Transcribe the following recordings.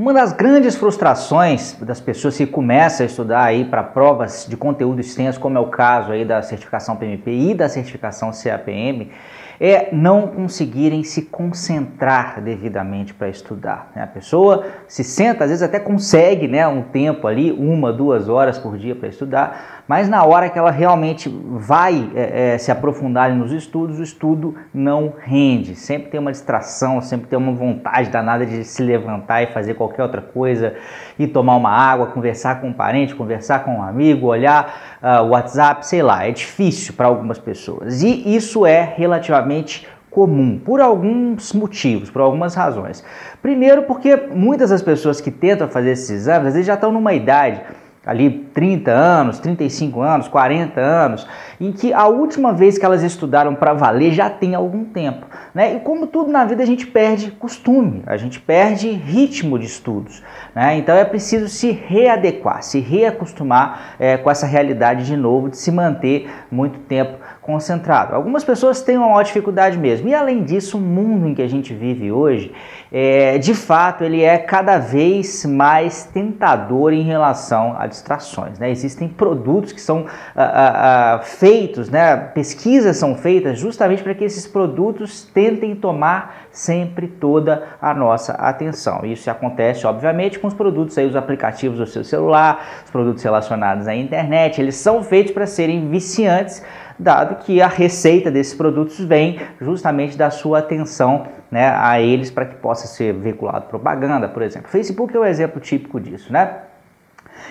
Uma das grandes frustrações das pessoas que começam a estudar aí para provas de conteúdo extenso, como é o caso aí da certificação PMP e da certificação CAPM, é não conseguirem se concentrar devidamente para estudar. Né? A pessoa se senta, às vezes até consegue né, um tempo ali, uma, duas horas por dia para estudar, mas na hora que ela realmente vai é, é, se aprofundar nos estudos, o estudo não rende. Sempre tem uma distração, sempre tem uma vontade danada de se levantar e fazer qualquer outra coisa, e tomar uma água, conversar com um parente, conversar com um amigo, olhar o uh, WhatsApp, sei lá. É difícil para algumas pessoas. E isso é relativamente relativamente comum, por alguns motivos, por algumas razões. Primeiro, porque muitas das pessoas que tentam fazer esses exames, às vezes já estão numa idade ali 30 anos, 35 anos, 40 anos, em que a última vez que elas estudaram para valer já tem algum tempo. Né? E como tudo na vida, a gente perde costume, a gente perde ritmo de estudos. Né? Então é preciso se readequar, se reacostumar é, com essa realidade de novo, de se manter muito tempo concentrado. Algumas pessoas têm uma maior dificuldade mesmo. E além disso, o mundo em que a gente vive hoje, é, de fato, ele é cada vez mais tentador em relação a distrações. Né? Existem produtos que são ah, ah, ah, feitos, né? pesquisas são feitas justamente para que esses produtos tentem tomar sempre toda a nossa atenção. Isso acontece, obviamente, com os produtos aí, os aplicativos do seu celular, os produtos relacionados à internet, eles são feitos para serem viciantes dado que a receita desses produtos vem justamente da sua atenção né, a eles para que possa ser veiculado propaganda, por exemplo. Facebook é um exemplo típico disso, né?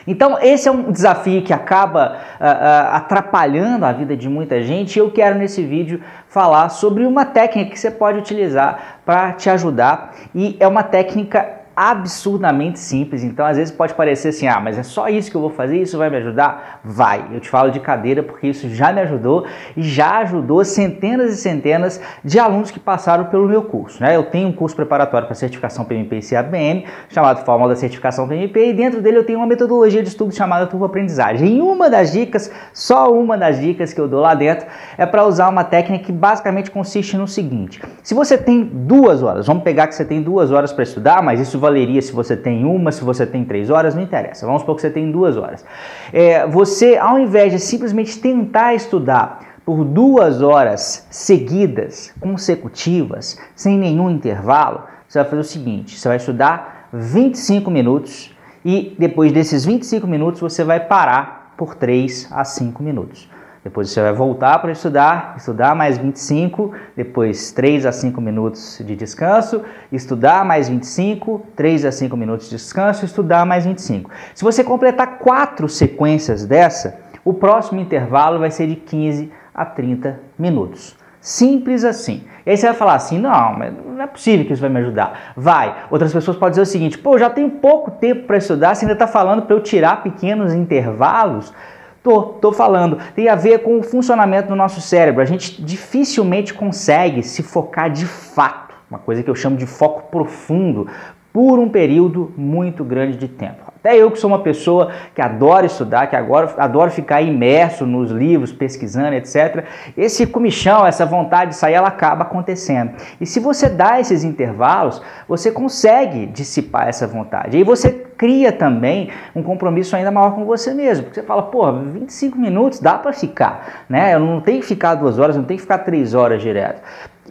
Então, esse é um desafio que acaba uh, uh, atrapalhando a vida de muita gente eu quero nesse vídeo falar sobre uma técnica que você pode utilizar para te ajudar e é uma técnica absurdamente simples. Então, às vezes pode parecer assim: ah, mas é só isso que eu vou fazer, isso vai me ajudar? Vai. Eu te falo de cadeira porque isso já me ajudou e já ajudou centenas e centenas de alunos que passaram pelo meu curso. Né? Eu tenho um curso preparatório para certificação PMP e CABM, chamado Fórmula da Certificação PMP, e dentro dele eu tenho uma metodologia de estudo chamada Turbo Aprendizagem. E uma das dicas, só uma das dicas que eu dou lá dentro, é para usar uma técnica que basicamente consiste no seguinte: se você tem duas horas, vamos pegar que você tem duas horas para estudar, mas isso vai valeria se você tem uma, se você tem três horas, não interessa. Vamos supor que você tem duas horas. É, você, ao invés de simplesmente tentar estudar por duas horas seguidas, consecutivas, sem nenhum intervalo, você vai fazer o seguinte: você vai estudar 25 minutos e depois desses 25 minutos você vai parar por 3 a 5 minutos. Depois você vai voltar para estudar, estudar mais 25, depois 3 a 5 minutos de descanso, estudar mais 25, 3 a 5 minutos de descanso, estudar mais 25. Se você completar quatro sequências dessa, o próximo intervalo vai ser de 15 a 30 minutos. Simples assim. E aí você vai falar assim: não, mas não é possível que isso vai me ajudar. Vai. Outras pessoas podem dizer o seguinte: pô, já tenho pouco tempo para estudar, você ainda está falando para eu tirar pequenos intervalos. Tô, tô falando. Tem a ver com o funcionamento do nosso cérebro. A gente dificilmente consegue se focar de fato, uma coisa que eu chamo de foco profundo, por um período muito grande de tempo. Até eu que sou uma pessoa que adora estudar, que agora adoro ficar imerso nos livros, pesquisando, etc. Esse comichão, essa vontade de sair, ela acaba acontecendo. E se você dá esses intervalos, você consegue dissipar essa vontade. E você cria também um compromisso ainda maior com você mesmo. Porque você fala, pô, 25 minutos dá para ficar, né? Eu não tenho que ficar duas horas, não tenho que ficar três horas direto.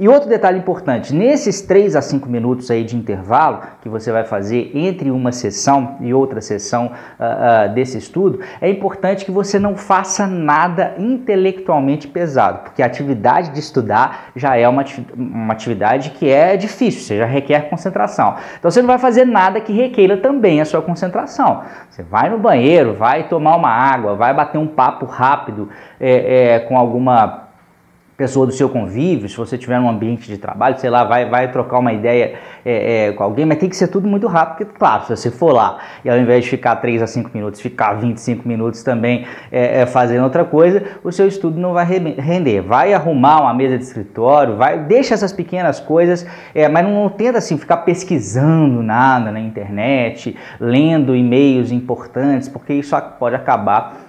E outro detalhe importante, nesses 3 a 5 minutos aí de intervalo que você vai fazer entre uma sessão e outra sessão uh, uh, desse estudo, é importante que você não faça nada intelectualmente pesado, porque a atividade de estudar já é uma, uma atividade que é difícil, você já requer concentração. Então você não vai fazer nada que requeira também a sua concentração. Você vai no banheiro, vai tomar uma água, vai bater um papo rápido é, é, com alguma pessoa do seu convívio, se você tiver um ambiente de trabalho, sei lá, vai, vai trocar uma ideia é, é, com alguém, mas tem que ser tudo muito rápido, porque, claro, se você for lá e ao invés de ficar 3 a 5 minutos, ficar 25 minutos também é, é, fazendo outra coisa, o seu estudo não vai render. Vai arrumar uma mesa de escritório, vai, deixa essas pequenas coisas, é, mas não, não tenta assim ficar pesquisando nada na internet, lendo e-mails importantes, porque isso pode acabar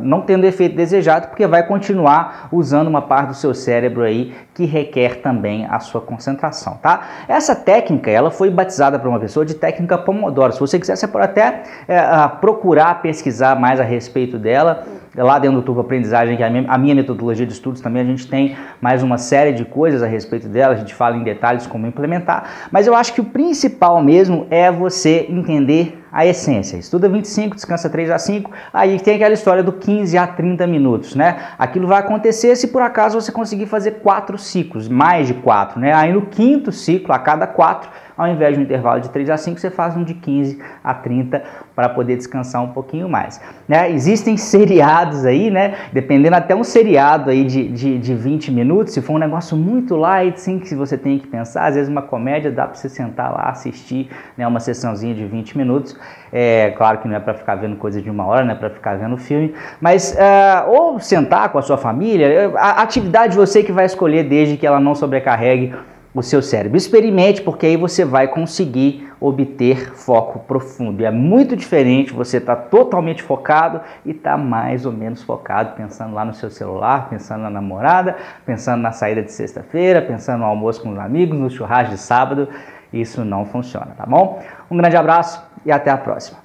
não tendo o efeito desejado, porque vai continuar usando uma parte do seu cérebro aí que requer também a sua concentração, tá? Essa técnica, ela foi batizada por uma pessoa de técnica Pomodoro. Se você quiser, você pode até é, procurar pesquisar mais a respeito dela. Lá dentro do Turbo Aprendizagem, que é a minha, a minha metodologia de estudos também, a gente tem mais uma série de coisas a respeito dela, a gente fala em detalhes como implementar, mas eu acho que o principal mesmo é você entender a essência. Estuda 25, descansa 3 a 5, aí tem aquela história do 15 a 30 minutos, né? Aquilo vai acontecer se por acaso você conseguir fazer quatro ciclos, mais de quatro, né? Aí no quinto ciclo, a cada quatro, ao invés de um intervalo de 3 a 5, você faz um de 15 a 30 para poder descansar um pouquinho mais. Né? Existem seriados aí, né? Dependendo até um seriado aí de, de, de 20 minutos, se for um negócio muito light, sim, que você tem que pensar, às vezes uma comédia dá para você sentar lá, assistir né, uma sessãozinha de 20 minutos. É claro que não é para ficar vendo coisa de uma hora, não é para ficar vendo filme, mas uh, ou sentar com a sua família, a atividade você que vai escolher desde que ela não sobrecarregue o seu cérebro. Experimente, porque aí você vai conseguir obter foco profundo. E é muito diferente você estar tá totalmente focado e estar tá mais ou menos focado, pensando lá no seu celular, pensando na namorada, pensando na saída de sexta-feira, pensando no almoço com os amigos, no churrasco de sábado. Isso não funciona, tá bom? Um grande abraço e até a próxima.